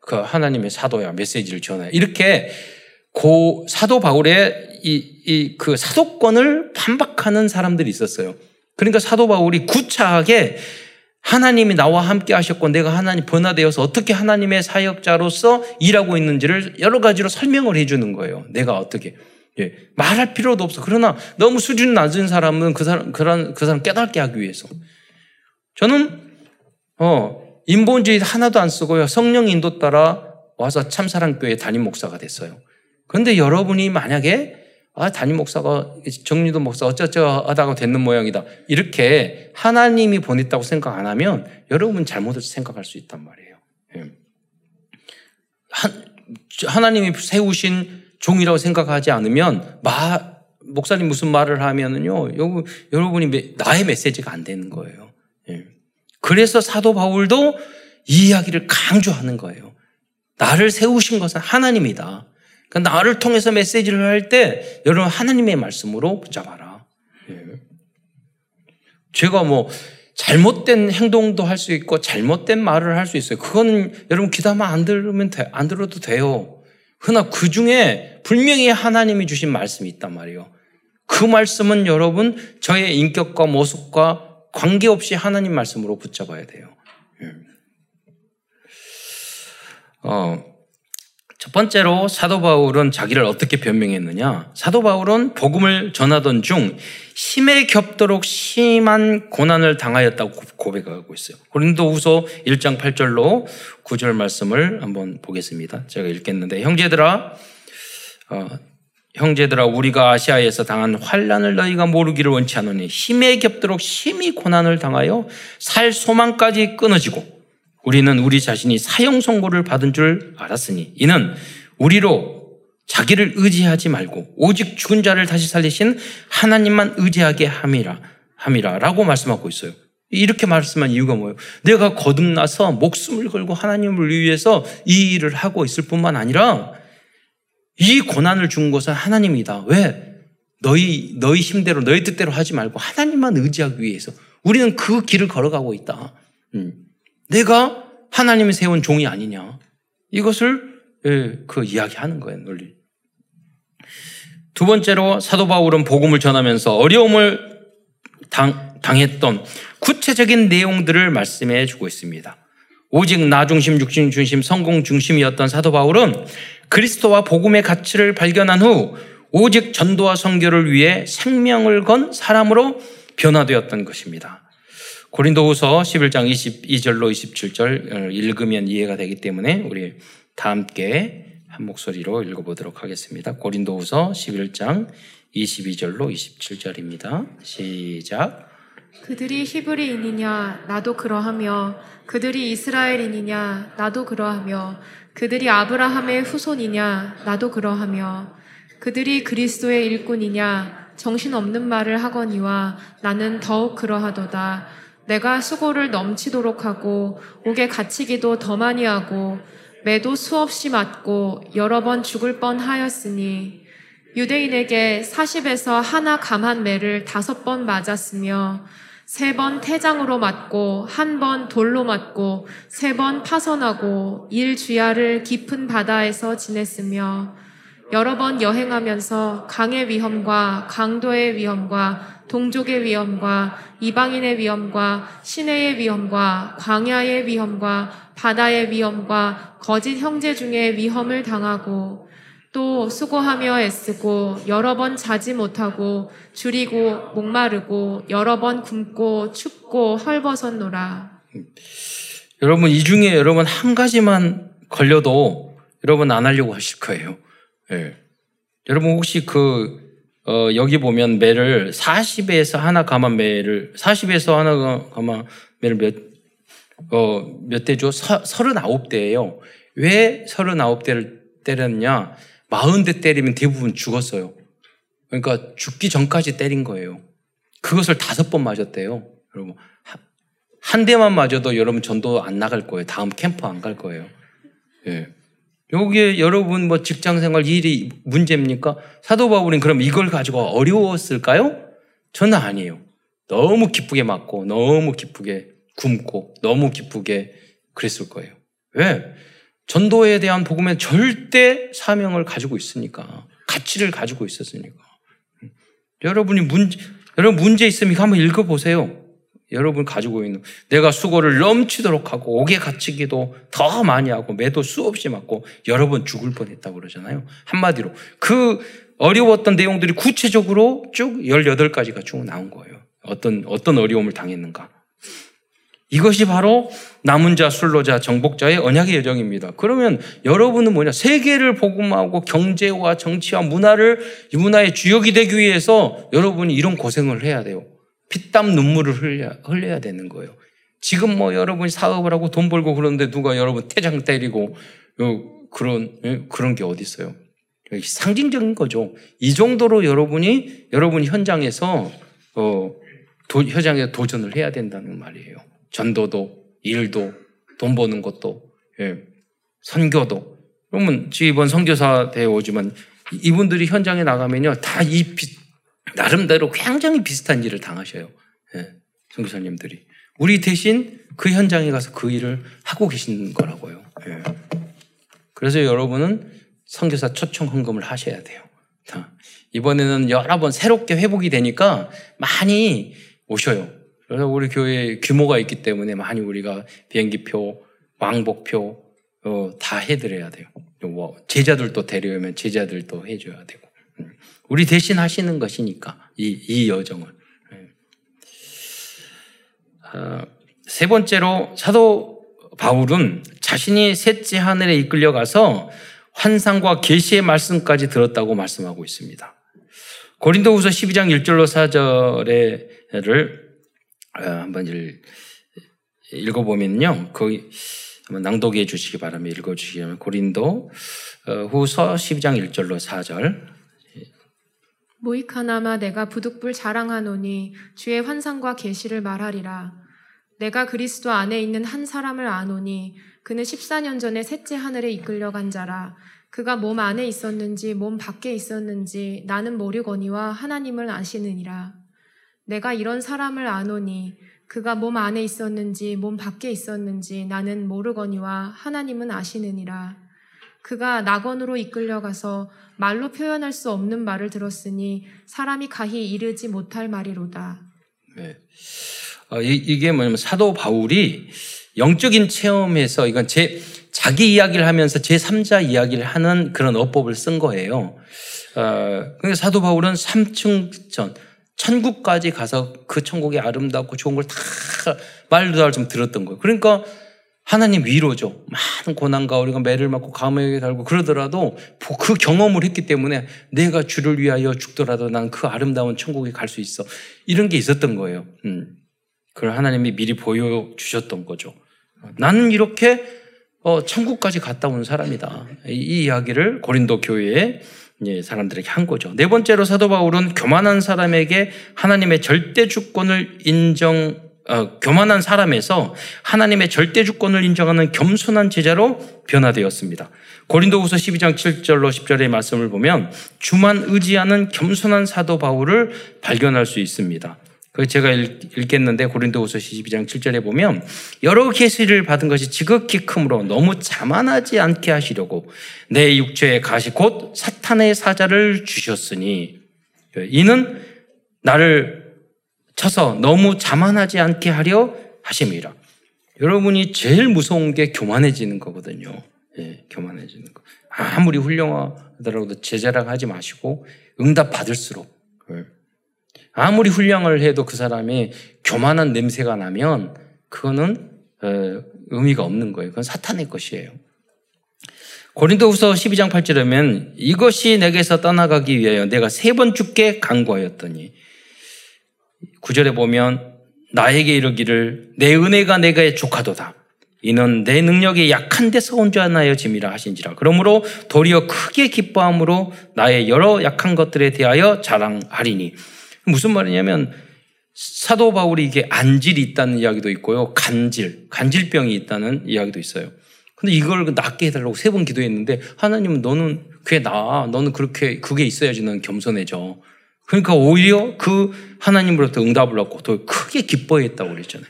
그 하나님의 사도야 메시지를 전해 이렇게 고 사도 바울의 이 이 그 사도권을 반박하는 사람들이 있었어요. 그러니까 사도 바울이 구차하게 하나님이 나와 함께 하셨고 내가 하나님 변화되어서 어떻게 하나님의 사역자로서 일하고 있는지를 여러 가지로 설명을 해주는 거예요. 내가 어떻게. 예, 말할 필요도 없어. 그러나 너무 수준 낮은 사람은 그 사람, 그런, 그 사람 깨닫게 하기 위해서. 저는, 어, 인본주의 하나도 안 쓰고요. 성령 인도 따라 와서 참사랑교회 담임 목사가 됐어요. 그런데 여러분이 만약에 아, 담임 목사가, 정리도 목사 어쩌저 하다가 됐는 모양이다. 이렇게 하나님이 보냈다고 생각 안 하면 여러분 잘못을 생각할 수 있단 말이에요. 예. 하나님이 세우신 종이라고 생각하지 않으면, 마, 목사님 무슨 말을 하면은요, 여러분이 나의 메시지가 안 되는 거예요. 예. 그래서 사도 바울도 이 이야기를 강조하는 거예요. 나를 세우신 것은 하나님이다. 그러니까 나를 통해서 메시지를 할 때 여러분 하나님의 말씀으로 붙잡아라. 예. 제가 뭐 잘못된 행동도 할 수 있고 잘못된 말을 할 수 있어요. 그거는 여러분 귀담아 안 들으면 돼, 안 들어도 돼요. 그러나 그 중에 분명히 하나님이 주신 말씀이 있단 말이에요. 그 말씀은 여러분 저의 인격과 모습과 관계없이 하나님 말씀으로 붙잡아야 돼요. 예. 어, 첫 번째로 사도 바울은 자기를 어떻게 변명했느냐? 사도 바울은 복음을 전하던 중 힘에 겹도록 심한 고난을 당하였다고 고백하고 있어요. 고린도후서 1장 8절로 9절 말씀을 한번 보겠습니다. 제가 읽겠는데 형제들아 어, 형제들아 우리가 아시아에서 당한 환란을 너희가 모르기를 원치 않으니 힘에 겹도록 심히 고난을 당하여 살 소망까지 끊어지고 우리는 우리 자신이 사형 선고를 받은 줄 알았으니 이는 우리로 자기를 의지하지 말고 오직 죽은 자를 다시 살리신 하나님만 의지하게 함이라 함이라라고 말씀하고 있어요. 이렇게 말씀한 이유가 뭐예요? 내가 거듭나서 목숨을 걸고 하나님을 위해서 이 일을 하고 있을 뿐만 아니라 이 고난을 준 것은 하나님이다. 왜? 너희, 너희 힘대로, 너희 뜻대로 하지 말고 하나님만 의지하기 위해서. 우리는 그 길을 걸어가고 있다. 음. 내가 하나님이 세운 종이 아니냐. 이것을 예, 그 이야기하는 거예요, 논리. 두 번째로 사도 바울은 복음을 전하면서 어려움을 당, 당했던 구체적인 내용들을 말씀해 주고 있습니다. 오직 나 중심, 육신 중심, 성공 중심이었던 사도 바울은 그리스도와 복음의 가치를 발견한 후 오직 전도와 선교를 위해 생명을 건 사람으로 변화되었던 것입니다. 고린도후서 11장 22절로 27절 어, 읽으면 이해가 되기 때문에 우리 다 함께 한 목소리로 읽어보도록 하겠습니다. 고린도후서 11장 22절로 27절입니다. 시작. 그들이 히브리인이냐 나도 그러하며 그들이 이스라엘인이냐 나도 그러하며 그들이 아브라함의 후손이냐 나도 그러하며 그들이 그리스도의 일꾼이냐 정신없는 말을 하거니와 나는 더욱 그러하도다 내가 수고를 넘치도록 하고 옥에 갇히기도 더 많이 하고 매도 수없이 맞고 여러 번 죽을 뻔 하였으니 유대인에게 40에서 하나 감한 매를 다섯 번 맞았으며 세 번 태장으로 맞고 한 번 돌로 맞고 세 번 파선하고 일 주야를 깊은 바다에서 지냈으며 여러 번 여행하면서 강의 위험과 강도의 위험과 동족의 위험과 이방인의 위험과 시내의 위험과 광야의 위험과 바다의 위험과 거짓 형제 중에 위험을 당하고 또 수고하며 애쓰고 여러 번 자지 못하고 줄이고 목마르고 여러 번 굶고 춥고 헐벗었노라. 여러분 이 중에 여러분 한 가지만 걸려도 여러분 안 하려고 하실 거예요. 네. 여러분 혹시 그 어, 여기 보면 매를 40에서 하나 감한 매를 40에서 하나 감한 매를 몇, 어, 몇 대죠? 서, 39대예요. 왜 39대를 때렸냐? 40대 때리면 대부분 죽었어요. 그러니까 죽기 전까지 때린 거예요. 그것을 다섯 번 맞았대요. 여러분. 한 대만 맞아도 여러분 전도 안 나갈 거예요. 다음 캠프 안 갈 거예요. 예. 여기에 여러분 뭐 직장 생활 일이 문제입니까? 사도 바울은 그럼 이걸 가지고 어려웠을까요? 저는 아니에요. 너무 기쁘게 맞고 너무 기쁘게 굶고 너무 기쁘게 그랬을 거예요. 왜? 전도에 대한 복음에 절대 사명을 가지고 있으니까 가치를 가지고 있었으니까. 여러분이 문제 여러분 문제 있으면 한번 읽어보세요. 여러분 가지고 있는 내가 수고를 넘치도록 하고 옥에 갇히기도 더 많이 하고 매도 수없이 맞고 여러 번 죽을 뻔했다고 그러잖아요. 한마디로 그 어려웠던 내용들이 구체적으로 쭉 18가지가 쭉 나온 거예요. 어떤 어떤 어려움을 당했는가. 이것이 바로 남은 자, 술로자, 정복자의 언약의 여정입니다. 그러면 여러분은 뭐냐? 세계를 복음하고 경제와 정치와 문화를 문화의 주역이 되기 위해서 여러분이 이런 고생을 해야 돼요. 피땀 눈물을 흘려, 흘려야 되는 거예요. 지금 뭐 여러분이 사업을 하고 돈 벌고 그러는데 누가 여러분 태장 때리고 그런 그런 게 어디 있어요? 상징적인 거죠. 이 정도로 여러분이 여러분 현장에서 어, 도, 현장에 도전을 해야 된다는 말이에요. 전도도 일도 돈 버는 것도 예, 선교도. 그러면 이번 선교사 대회 오지만 이분들이 현장에 나가면요 다 이 나름대로 굉장히 비슷한 일을 당하셔요. 예, 선교사님들이. 우리 대신 그 현장에 가서 그 일을 하고 계신 거라고요. 예. 그래서 여러분은 선교사 초청 헌금을 하셔야 돼요. 이번에는 여러 번 새롭게 회복이 되니까 많이 오셔요. 그래서 우리 교회 규모가 있기 때문에 많이 우리가 비행기표, 왕복표 어, 다 해드려야 돼요. 뭐 제자들도 데려오면 제자들도 해줘야 되고 음. 우리 대신 하시는 것이니까 이, 이 여정을 예. 어, 세 번째로 사도 바울은 자신이 셋째 하늘에 이끌려 가서 환상과 계시의 말씀까지 들었다고 말씀하고 있습니다. 고린도후서 12장 1절로 4절에를 어, 한번 읽어보면요. 거기 한번 낭독해 주시기 바랍니다. 읽어주시기. 고린도 어, 후서 12장 1절로 4절 모이카나마 내가 부득불 자랑하노니 주의 환상과 계시를 말하리라. 내가 그리스도 안에 있는 한 사람을 아노니 그는 14년 전에 셋째 하늘에 이끌려간 자라. 그가 몸 안에 있었는지 몸 밖에 있었는지 나는 모르거니와 하나님을 아시느니라. 내가 이런 사람을 아노니 그가 몸 안에 있었는지 몸 밖에 있었는지 나는 모르거니와 하나님은 아시느니라. 그가 낙원으로 이끌려가서 말로 표현할 수 없는 말을 들었으니 사람이 가히 이르지 못할 말이로다. 네. 어, 이, 게 뭐냐면 사도 바울이 영적인 체험에서 이건 제 자기 이야기를 하면서 제 3자 이야기를 하는 그런 어법을 쓴 거예요. 어, 그러니까 사도 바울은 3층 전 천국까지 가서 그 천국의 아름답고 좋은 걸 다 말도 잘좀 들었던 거예요. 그러니까 하나님 위로죠. 많은 고난과 우리가 매를 맞고 감옥에 달고 그러더라도 그 경험을 했기 때문에 내가 주를 위하여 죽더라도 난 그 아름다운 천국에 갈 수 있어. 이런 게 있었던 거예요. 음. 그걸 하나님이 미리 보여주셨던 거죠. 나는 이렇게 어, 천국까지 갔다 온 사람이다. 이, 이 이야기를 고린도 교회에 사람들에게 한 거죠. 네 번째로 사도 바울은 교만한 사람에게 하나님의 절대 주권을 인정, 어, 교만한 사람에서 하나님의 절대 주권을 인정하는 겸손한 제자로 변화되었습니다. 고린도후서 12장 7절로 10절의 말씀을 보면 주만 의지하는 겸손한 사도 바울을 발견할 수 있습니다. 그 제가 읽 겠는데 고린도후서 12장 7절에 보면 여러 계시를 받은 것이 지극히 크므로 너무 자만하지 않게 하시려고 내 육체의 가시 곧 사탄의 사자를 주셨으니 이는 나를 쳐서 너무 자만하지 않게 하려 하심이라. 여러분이 제일 무서운 게 교만해지는 거거든요. 예, 교만해지는 거. 아무리 훌륭하더라도 제자랑 하지 마시고 응답 받을수록 아무리 훈령을 해도 그 사람이 교만한 냄새가 나면 그거는 어, 의미가 없는 거예요. 그건 사탄의 것이에요. 고린도후서 12장 8절에 보면 이것이 내게서 떠나가기 위하여 내가 세 번 죽게 강구하였더니 9절에 보면 나에게 이르기를 내 은혜가 내게 족하도다. 이는 내 능력이 약한 데서 온전하여 짐이라 하신지라. 그러므로 도리어 크게 기뻐함으로 나의 여러 약한 것들에 대하여 자랑하리니 무슨 말이냐면 사도 바울이 이게 안질이 있다는 이야기도 있고요. 간질, 간질병이 있다는 이야기도 있어요. 근데 이걸 낫게 해달라고 세 번 기도했는데 하나님은 너는 그게 나, 너는 그렇게 그게 있어야지 너는 겸손해져. 그러니까 오히려 그 하나님으로부터 응답을 얻고 더 크게 기뻐했다고 그랬잖아요.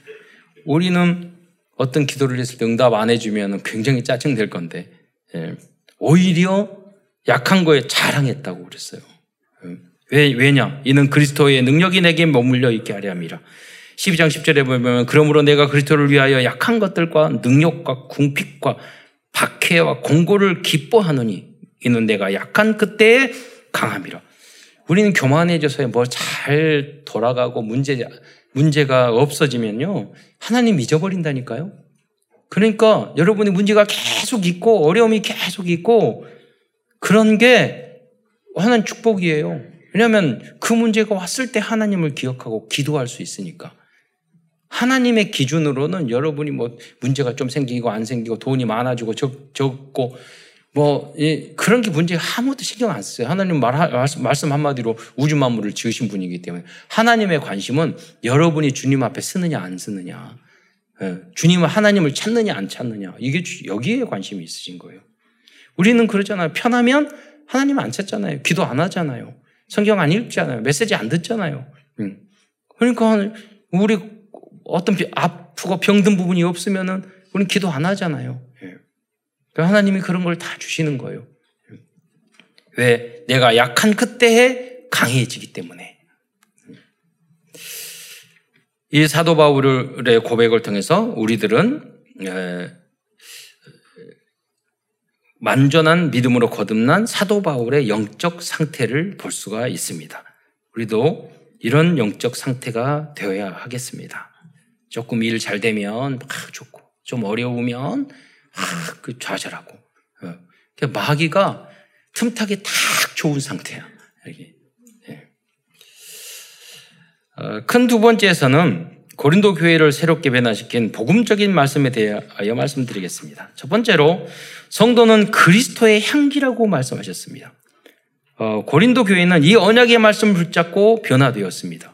우리는 어떤 기도를 했을 때 응답 안 해주면 굉장히 짜증될 건데 예. 오히려 약한 거에 자랑했다고 그랬어요. 예. 왜, 왜냐? 이는 그리스도의 능력이 내게 머물러 있게 하려 함이라. 12장 10절에 보면 그러므로 내가 그리스도를 위하여 약한 것들과 능력과 궁핍과 박해와 공고를 기뻐하느니 이는 내가 약한 그때에 강함이라. 우리는 교만해져서 뭐 잘 돌아가고 문제, 문제가 없어지면요. 하나님 잊어버린다니까요. 그러니까 여러분이 문제가 계속 있고 어려움이 계속 있고 그런 게 하나님 축복이에요. 왜냐하면 그 문제가 왔을 때 하나님을 기억하고 기도할 수 있으니까. 하나님의 기준으로는 여러분이 뭐 문제가 좀 생기고 안 생기고 돈이 많아지고 적, 적고 뭐 예, 그런 게 문제 아무것도 신경 안 써요. 하나님 말, 말씀 한마디로 우주 만물을 지으신 분이기 때문에 하나님의 관심은 여러분이 주님 앞에 쓰느냐 안 쓰느냐, 예, 주님은 하나님을 찾느냐 안 찾느냐 이게 여기에 관심이 있으신 거예요. 우리는 그러잖아요. 편하면 하나님 안 찾잖아요. 기도 안 하잖아요. 성경 안 읽잖아요. 메시지 안 듣잖아요. 음. 그러니까 우리 어떤 아프고 병든 부분이 없으면은 우리는 기도 안 하잖아요. 예. 그러니까 하나님이 그런 걸 다 주시는 거예요. 왜? 내가 약한 그때에 강해지기 때문에. 이 사도 바울의 고백을 통해서 우리들은 완전한 믿음으로 거듭난 사도 바울의 영적 상태를 볼 수가 있습니다. 우리도 이런 영적 상태가 되어야 하겠습니다. 조금 일 잘 되면 막 좋고, 좀 어려우면 막 그 좌절하고. 어. 그러니까 마귀가 틈타기 딱 좋은 상태야. 여기. 예. 어, 큰두 번째에서는 고린도 교회를 새롭게 변화시킨 복음적인 말씀에 대하여 말씀드리겠습니다. 첫 번째로 성도는 그리스도의 향기라고 말씀하셨습니다. 어, 고린도 교회는 이 언약의 말씀을 붙잡고 변화되었습니다.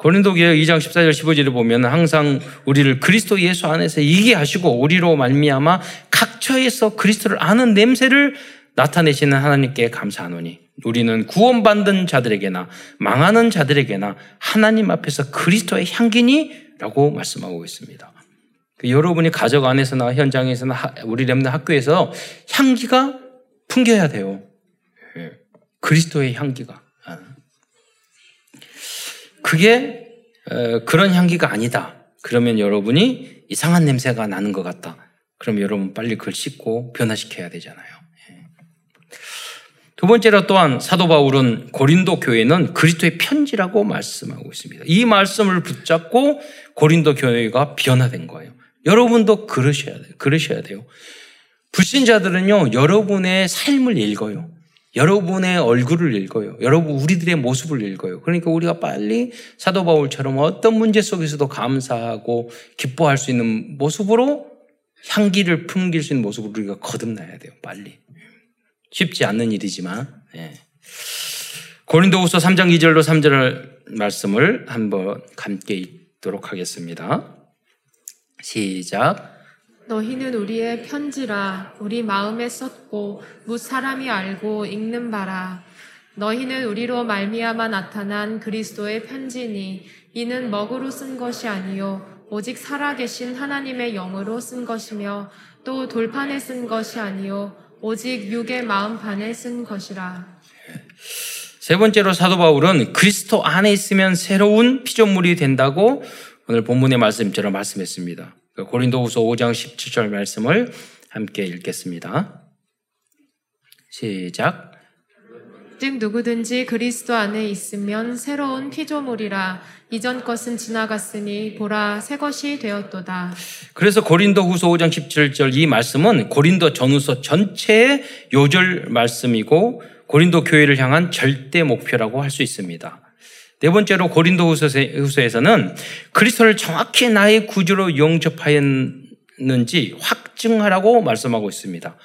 고린도 교회 2장 14절 15절을 보면 항상 우리를 그리스도 예수 안에서 이게 하시고 우리로 말미암아 각처에서 그리스도를 아는 냄새를 나타내시는 하나님께 감사하노니 우리는 구원받는 자들에게나 망하는 자들에게나 하나님 앞에서 그리스도의 향기니라고 말씀하고 있습니다. 그 여러분이 가족 안에서나 현장에서나 우리 렘드 학교에서 향기가 풍겨야 돼요. 예. 그리스도의 향기가. 아. 그게 그런 향기가 아니다. 그러면 여러분이 이상한 냄새가 나는 것 같다. 그럼 여러분 빨리 그걸 씻고 변화시켜야 되잖아요. 두 번째로 또한 사도 바울은 고린도 교회는 그리스도의 편지라고 말씀하고 있습니다. 이 말씀을 붙잡고 고린도 교회가 변화된 거예요. 여러분도 그러셔야 돼요. 그러셔야 돼요. 불신자들은요, 여러분의 삶을 읽어요. 여러분의 얼굴을 읽어요. 여러분, 우리들의 모습을 읽어요. 그러니까 우리가 빨리 사도 바울처럼 어떤 문제 속에서도 감사하고 기뻐할 수 있는 모습으로 향기를 풍길 수 있는 모습으로 우리가 거듭나야 돼요. 빨리. 쉽지 않는 일이지만 예. 고린도후서 3장 2절로 3절 말씀을 한번 함께 읽도록 하겠습니다. 시작. 너희는 우리의 편지라 우리 마음에 썼고 무 사람이 알고 읽는 바라 너희는 우리로 말미암아 나타난 그리스도의 편지니 이는 먹으로 쓴 것이 아니요 오직 살아계신 하나님의 영으로 쓴 것이며 또 돌판에 쓴 것이 아니요 오직 육의 마음판에 쓴 것이라. 세 번째로 사도 바울은 그리스도 안에 있으면 새로운 피조물이 된다고 오늘 본문의 말씀처럼 말씀했습니다. 그 고린도후서 5장 17절 말씀을 함께 읽겠습니다. 시작. 즉 누구든지 그리스도 안에 있으면 새로운 피조물이라 이전 것은 지나갔으니 보라 새 것이 되었도다. 그래서 고린도 후서 5장 17절 이 말씀은 고린도 전후서 전체의 요절 말씀이고 고린도 교회를 향한 절대 목표라고 할 수 있습니다. 네 번째로 고린도 후서에서는 그리스도를 정확히 나의 구주로 영접하였는지 확증하라고 말씀하고 있습니다.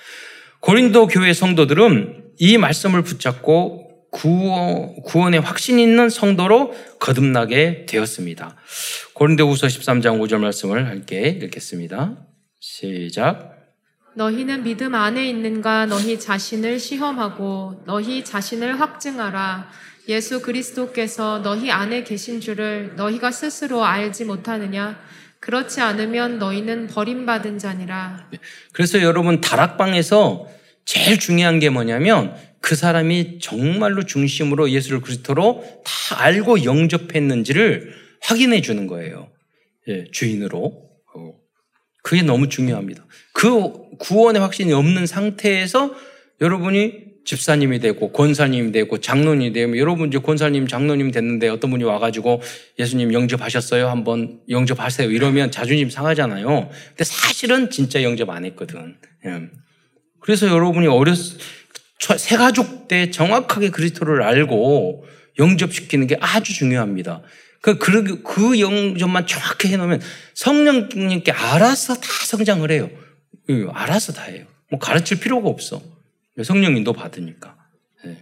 고린도 교회 성도들은 이 말씀을 붙잡고 구원, 의 확신 있는 성도로 거듭나게 되었습니다. 고린도후서 13장 5절 말씀을 함께 읽겠습니다. 시작. 너희는 믿음 안에 있는가 너희 자신을 시험하고 너희 자신을 확증하라. 예수 그리스도께서 너희 안에 계신 줄을 너희가 스스로 알지 못하느냐? 그렇지 않으면 너희는 버림받은 자니라. 그래서 여러분 다락방에서 제일 중요한 게 뭐냐면 그 사람이 정말로 중심으로 예수를 그리스도로 다 알고 영접했는지를 확인해 주는 거예요. 예, 주인으로. 어. 그게 너무 중요합니다. 그 구원의 확신이 없는 상태에서 여러분이 집사님이 되고 권사님이 되고 장로님이 되면 여러분 이제 권사님 장로님 됐는데 어떤 분이 와가지고 예수님 영접하셨어요 한번 영접하세요 이러면 자존심 상하잖아요. 근데 사실은 진짜 영접 안 했거든. 예. 그래서 여러분이 어렸 새 가족 때 정확하게 그리스도를 알고 영접시키는 게 아주 중요합니다. 그, 그, 그 영접만 정확히 해놓으면 성령님께 알아서 다 성장을 해요. 예, 알아서 다 해요. 뭐 가르칠 필요가 없어. 성령님도 받으니까. 네.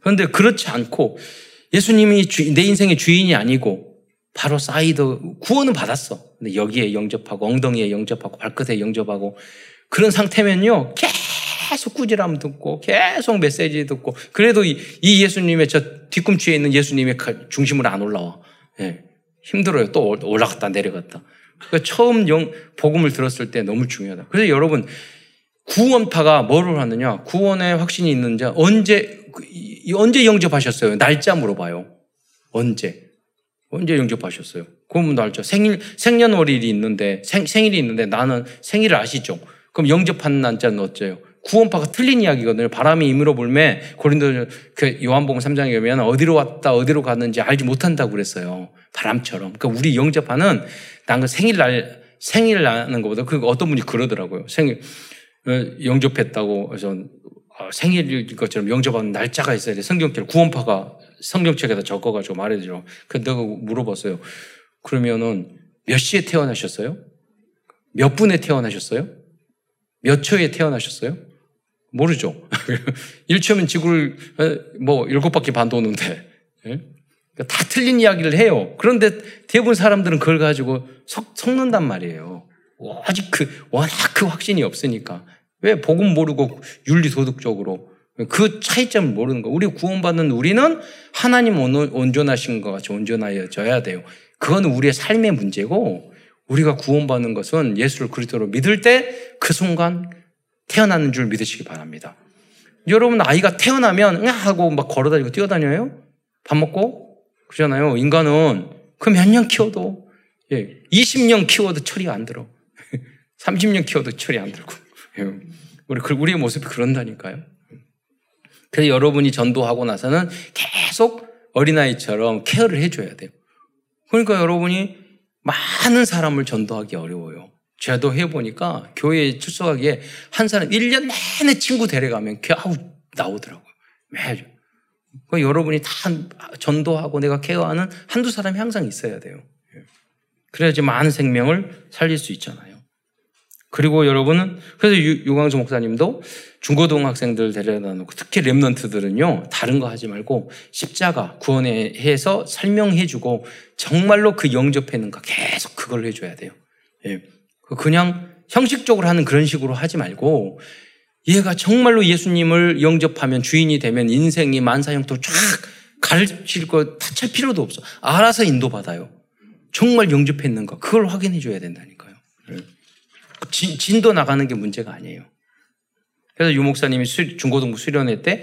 그런데 그렇지 않고 예수님이 주, 내 인생의 주인이 아니고 바로 사이드 구원은 받았어. 근데 여기에 영접하고 엉덩이에 영접하고 발끝에 영접하고 그런 상태면요. 계속 꾸지람 듣고 계속 메시지 듣고 그래도 이, 이 예수님의 저 뒤꿈치에 있는 예수님의 중심으로 안 올라와. 예. 힘들어요. 또 올라갔다 내려갔다. 그러니까 처음 영, 복음을 들었을 때 너무 중요하다. 그래서 여러분 구원파가 뭐를 하느냐? 구원의 확신이 있는 자 언제 그, 언제 영접하셨어요? 날짜 물어봐요. 언제? 언제 영접하셨어요? 그러면 날짜. 생일, 생년월일이 있는데, 생, 생일이 있는데 나는 생일을 아시죠? 그럼 영접한 날짜는 어째요? 구원파가 틀린 이야기거든요. 바람이 임으로 불매 고린도 그 요한복음 3장에 보면 어디로 왔다 어디로 갔는지 알지 못한다고 그랬어요. 바람처럼. 그러니까 우리 영접하는 난그 생일날 생일 나는 것보다 그 어떤 분이 그러더라고요. 생일 어, 영접했다고 해서 어, 생일일 것처럼 영접하는 날짜가 있어야 돼. 성경책 구원파가 성경책에다 적어가지고 말해줘. 그 내가 물어봤어요. 그러면은 몇 시에 태어나셨어요? 몇 분에 태어나셨어요? 몇 초에 태어나셨어요? 모르죠. [LAUGHS] 1초면 지구를 어, 뭐 일곱 바퀴 반 도는데 예? 다 틀린 이야기를 해요. 그런데 대부분 사람들은 그걸 가지고 석, 섞는단 말이에요. 아직 그 워낙 그 확신이 없으니까 왜 복음 모르고 윤리 도덕적으로 그 차이점을 모르는 거. 우리 구원받는 우리는 하나님 온전하신 것 같이 온전하여져야 돼요. 그건 우리의 삶의 문제고 우리가 구원받는 것은 예수를 그리스도로 믿을 때 그 순간 태어나는 줄 믿으시기 바랍니다. 여러분 아이가 태어나면 응 하고 막 걸어다니고 뛰어다녀요? 밥 먹고? 그러잖아요. 인간은 그 몇 년 키워도 예, 20년 키워도 철이 안 들어. [LAUGHS] 30년 키워도 철이 안 들고. 예, 우리 그, 우리의 모습이 그런다니까요. 그래서 여러분이 전도하고 나서는 계속 어린아이처럼 케어를 해줘야 돼요. 그러니까 여러분이 많은 사람을 전도하기 어려워요. 저도 해보니까 교회에 출석하기에 한 사람 1년 내내 친구 데려가면 아우 나오더라고요. 매주. 그러니까 여러분이 다 전도하고 내가 케어하는 한두 사람이 항상 있어야 돼요. 예. 그래야지 많은 생명을 살릴 수 있잖아요. 그리고 여러분은 그래서 유광수 목사님도 중고등 학생들 데려다 놓고 특히 랩런트들은요 다른 거 하지 말고 십자가 구원에 해서 설명해주고 정말로 그 영접했는가 계속 그걸 해줘야 돼요. 예. 그냥 형식적으로 하는 그런 식으로 하지 말고 얘가 정말로 예수님을 영접하면 주인이 되면 인생이 만사형도 쫙 가르칠 거 다찰 필요도 없어. 알아서 인도받아요. 정말 영접했는가 그걸 확인해 줘야 된다니까요. 예. 진, 진도 나가는 게 문제가 아니에요. 그래서 유 목사님이 수, 중고등부 수련회 때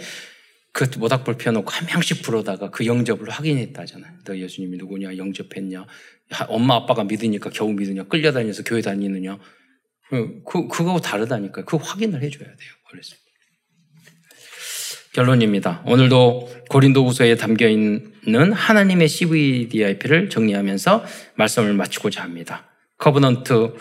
그 모닥불 펴놓고 한 명씩 불어다가 그 영접을 확인했다잖아요. 너 예수님이 누구냐, 영접했냐, 엄마 아빠가 믿으니까 겨우 믿으냐, 끌려다니면서 교회 다니느냐. 그, 그 그거하고 다르다니까요. 그 확인을 해줘야 돼요. 그래서. 결론입니다. 오늘도 고린도후서에 담겨 있는 하나님의 CVDIP를 정리하면서 말씀을 마치고자 합니다. Covenant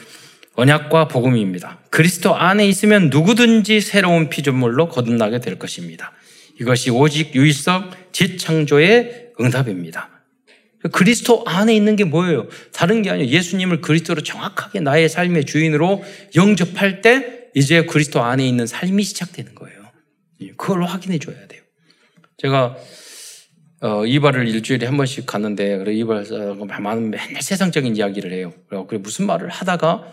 언약과 복음입니다. 그리스도 안에 있으면 누구든지 새로운 피조물로 거듭나게 될 것입니다. 이것이 오직 유일성 재창조의 응답입니다. 그리스도 안에 있는 게 뭐예요? 다른 게 아니에요. 예수님을 그리스도로 정확하게 나의 삶의 주인으로 영접할 때 이제 그리스도 안에 있는 삶이 시작되는 거예요. 그걸 확인해 줘야 돼요. 제가 어, 이발을 일주일에 한 번씩 가는데 그래 이발 많은 맨날 세상적인 이야기를 해요. 그래 무슨 말을 하다가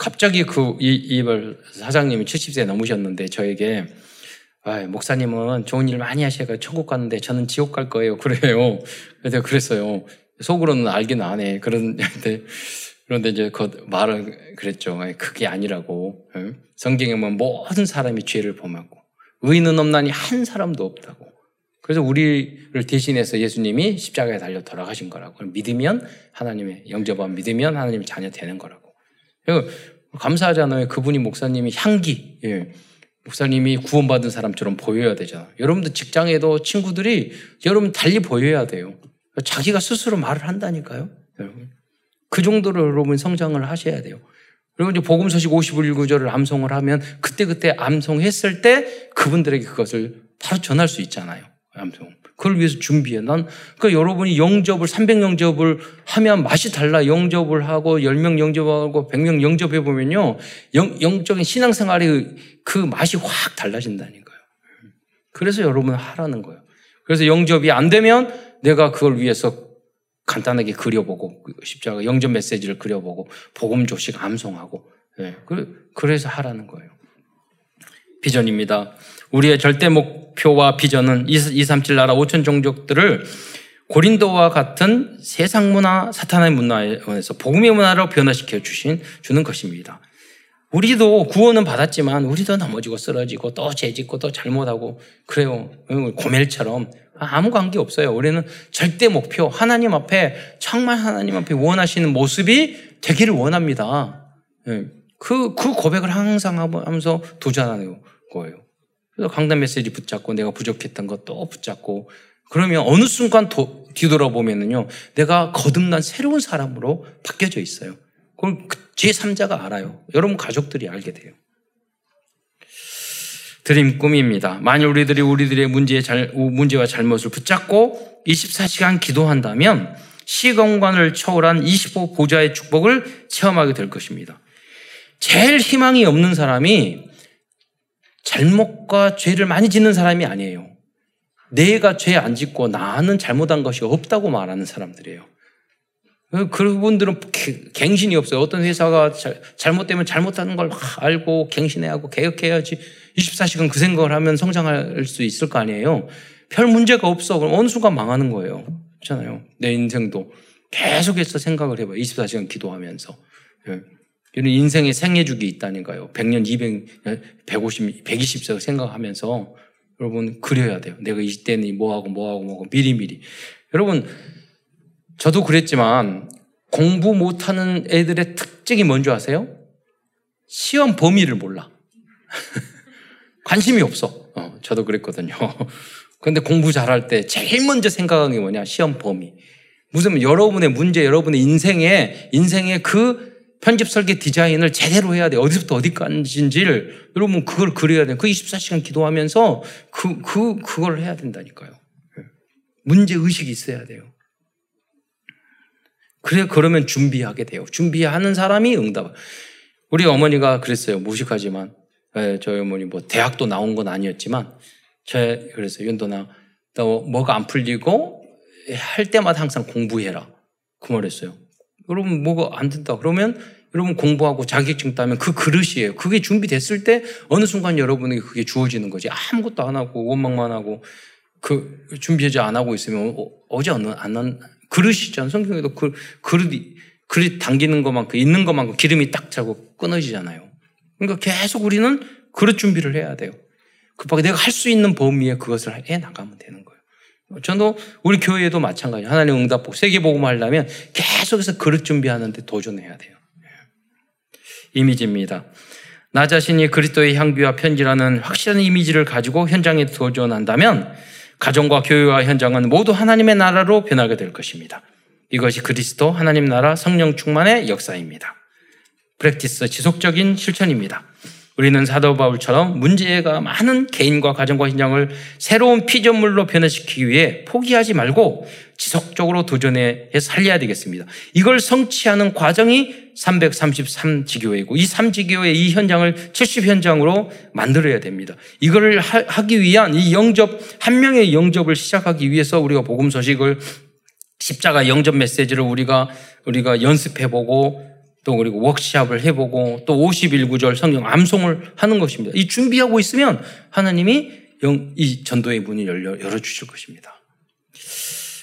갑자기 그 이, 이발 사장님이 70세 넘으셨는데 저에게 아, 목사님은 좋은 일 많이 하셔가 천국 갔는데 저는 지옥 갈 거예요. [LAUGHS] 그래요. 그래서 그랬어요. 속으로는 알긴 안 해. 그런데 그런데 이제 그 말은 그랬죠. 그게 아니라고. 성경에 보면 모든 사람이 죄를 범하고 의인은 없나니 한 사람도 없다고. 그래서 우리를 대신해서 예수님이 십자가에 달려 돌아가신 거라고. 믿으면 하나님의 영접한 믿으면 하나님의 자녀 되는 거라고. 감사하잖아요. 그분이 목사님이 향기, 예. 목사님이 구원받은 사람처럼 보여야 되잖아. 여러분들 직장에도 친구들이 여러분 달리 보여야 돼요. 자기가 스스로 말을 한다니까요. 여러분. 그 정도로 여러분 성장을 하셔야 돼요. 그리고 이제 복음서식 51구절을 암송을 하면 그때 그때 암송했을 때 그분들에게 그것을 바로 전할 수 있잖아요. 암송. 그걸 위해서 준비해. 난, 그러니까 여러분이 영접을, 300 영접을 하면 맛이 달라. 영접을 하고, 10명 영접하고, 100명 영접해 보면요. 영, 영적인 신앙생활의 그 맛이 확 달라진다니까요. 그래서 여러분 하라는 거예요. 그래서 영접이 안 되면 내가 그걸 위해서 간단하게 그려보고, 그 십자가 영접 메시지를 그려보고, 복음 조식 암송하고, 네. 그래서 하라는 거예요. 비전입니다. 우리의 절대 목 표와 비전은 237 나라 5천 종족들을 고린도와 같은 세상 문화, 사탄의 문화에서 복음의 문화로 변화시켜 주신 주는 것입니다. 우리도 구원은 받았지만 우리도 넘어지고 쓰러지고 또 죄짓고 또 잘못하고 그래요. 고멜처럼 아무 관계 없어요. 우리는 절대 목표 하나님 앞에 정말 하나님 앞에 원하시는 모습이 되기를 원합니다. 예. 그, 그 고백을 항상 하면서 도전하는 거예요. 그래서 강단 메시지 붙잡고 내가 부족했던 것도 붙잡고 그러면 어느 순간 도, 뒤돌아보면은요, 내가 거듭난 새로운 사람으로 바뀌어져 있어요. 그걸 그 제3자가 알아요. 여러분 가족들이 알게 돼요. 드림 꿈입니다. 만일 우리들이 우리들의 문제의 잘, 문제와 잘못을 붙잡고 24시간 기도한다면 시공간을 초월한 25 보좌의 축복을 체험하게 될 것입니다. 제일 희망이 없는 사람이 잘못과 죄를 많이 짓는 사람이 아니에요. 내가 죄 안 짓고 나는 잘못한 것이 없다고 말하는 사람들이에요. 그분들은 갱신이 없어요. 어떤 회사가 잘못되면 잘못하는 걸 알고 갱신해야 하고 개혁해야지 24시간 그 생각을 하면 성장할 수 있을 거 아니에요. 별 문제가 없어. 그럼 어느 순간 망하는 거예요. 그렇잖아요. 내 인생도 계속해서 생각을 해봐요. 24시간 기도하면서. 예. 이런 인생의 생애주기 있다니까요. 100년, 200, 150, 120세 생각하면서 여러분 그려야 돼요. 내가 이때는 뭐하고 뭐하고 뭐하고 미리미리. 여러분 저도 그랬지만 공부 못하는 애들의 특징이 뭔지 아세요? 시험 범위를 몰라. [LAUGHS] 관심이 없어. 어, 저도 그랬거든요. [LAUGHS] 근데 공부 잘할 때 제일 먼저 생각하는 게 뭐냐? 시험 범위. 무슨 여러분의 문제, 여러분의 인생의, 인생의 그 편집 설계 디자인을 제대로 해야 돼. 어디서부터 어디까지인지를 여러분 그걸 그려야 돼. 그 24시간 기도하면서 그, 그, 그걸 해야 된다니까요. 예. 문제 의식이 있어야 돼요. 그래, 그러면 준비하게 돼요. 준비하는 사람이 응답. 우리 어머니가 그랬어요. 무식하지만. 예, 저희 어머니 뭐 대학도 나온 건 아니었지만, 제, 그랬어요. 윤도나, 너 뭐가 안 풀리고 할 때마다 항상 공부해라. 그 말했어요. 여러분 뭐가 안 된다. 그러면 여러분 공부하고 자격증 따면 그 그릇이에요. 그게 준비됐을 때 어느 순간 여러분에게 그게 주어지는 거지. 아무것도 안 하고 원망만 하고 그 준비하지 안 하고 있으면 어, 제 안, 안, 그릇이잖아. 성경에도 그 그릇이 그릇 당기는 것만큼 있는 것만큼 기름이 딱 차고 끊어지잖아요. 그러니까 계속 우리는 그릇 준비를 해야 돼요. 급하게 내가 할 수 있는 범위에 그것을 해 나가면 되는 거예요. 저도 우리 교회도 마찬가지예요. 하나님 응답복 세계 복음 하려면 계속해서 그릇 준비하는데 도전해야 돼요. 이미지입니다. 나 자신이 그리스도의 향기와 편지라는 확실한 이미지를 가지고 현장에 도전한다면 가정과 교회와 현장은 모두 하나님의 나라로 변하게 될 것입니다. 이것이 그리스도 하나님 나라 성령 충만의 역사입니다. 프랙티스 지속적인 실천입니다. 우리는 사도 바울처럼 문제가 많은 개인과 가정과 현장을 새로운 피조물로 변화시키기 위해 포기하지 말고 지속적으로 도전해 살려야 되겠습니다. 이걸 성취하는 과정이 333지교회이고 이 3지교회 이 현장을 70현장으로 만들어야 됩니다. 이걸 하기 위한 이 영접 한 명의 영접을 시작하기 위해서 우리가 복음 소식을 십자가 영접 메시지를 우리가 우리가 연습해 보고 또 그리고 워크샵을 해보고 또 51구절 성경 암송을 하는 것입니다. 이 준비하고 있으면 하나님이 영, 이 전도의 문이 열어주실 것입니다.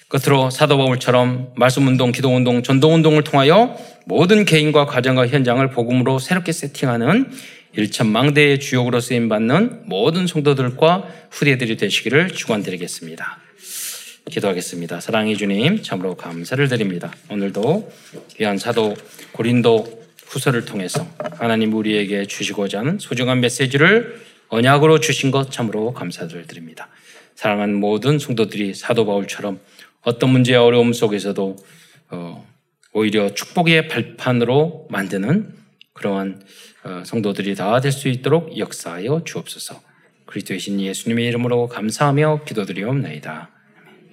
끝으로 사도 바울처럼 말씀 운동, 기도 운동, 전도 운동을 통하여 모든 개인과 가정과 현장을 복음으로 새롭게 세팅하는 일천 망대의 주역으로 쓰임 받는 모든 성도들과 후대들이 되시기를 축원드리겠습니다. 기도하겠습니다. 사랑해 주님, 참으로 감사를 드립니다. 오늘도 귀한 사도 고린도 후서를 통해서 하나님 우리에게 주시고자 하는 소중한 메시지를 언약으로 주신 것 참으로 감사를 드립니다. 사랑하는 모든 성도들이 사도 바울처럼 어떤 문제와 어려움 속에서도 어, 오히려 축복의 발판으로 만드는 그러한 어, 성도들이 다 될 수 있도록 역사하여 주옵소서. 그리스도의 신 예수님의 이름으로 감사하며 기도드리옵나이다.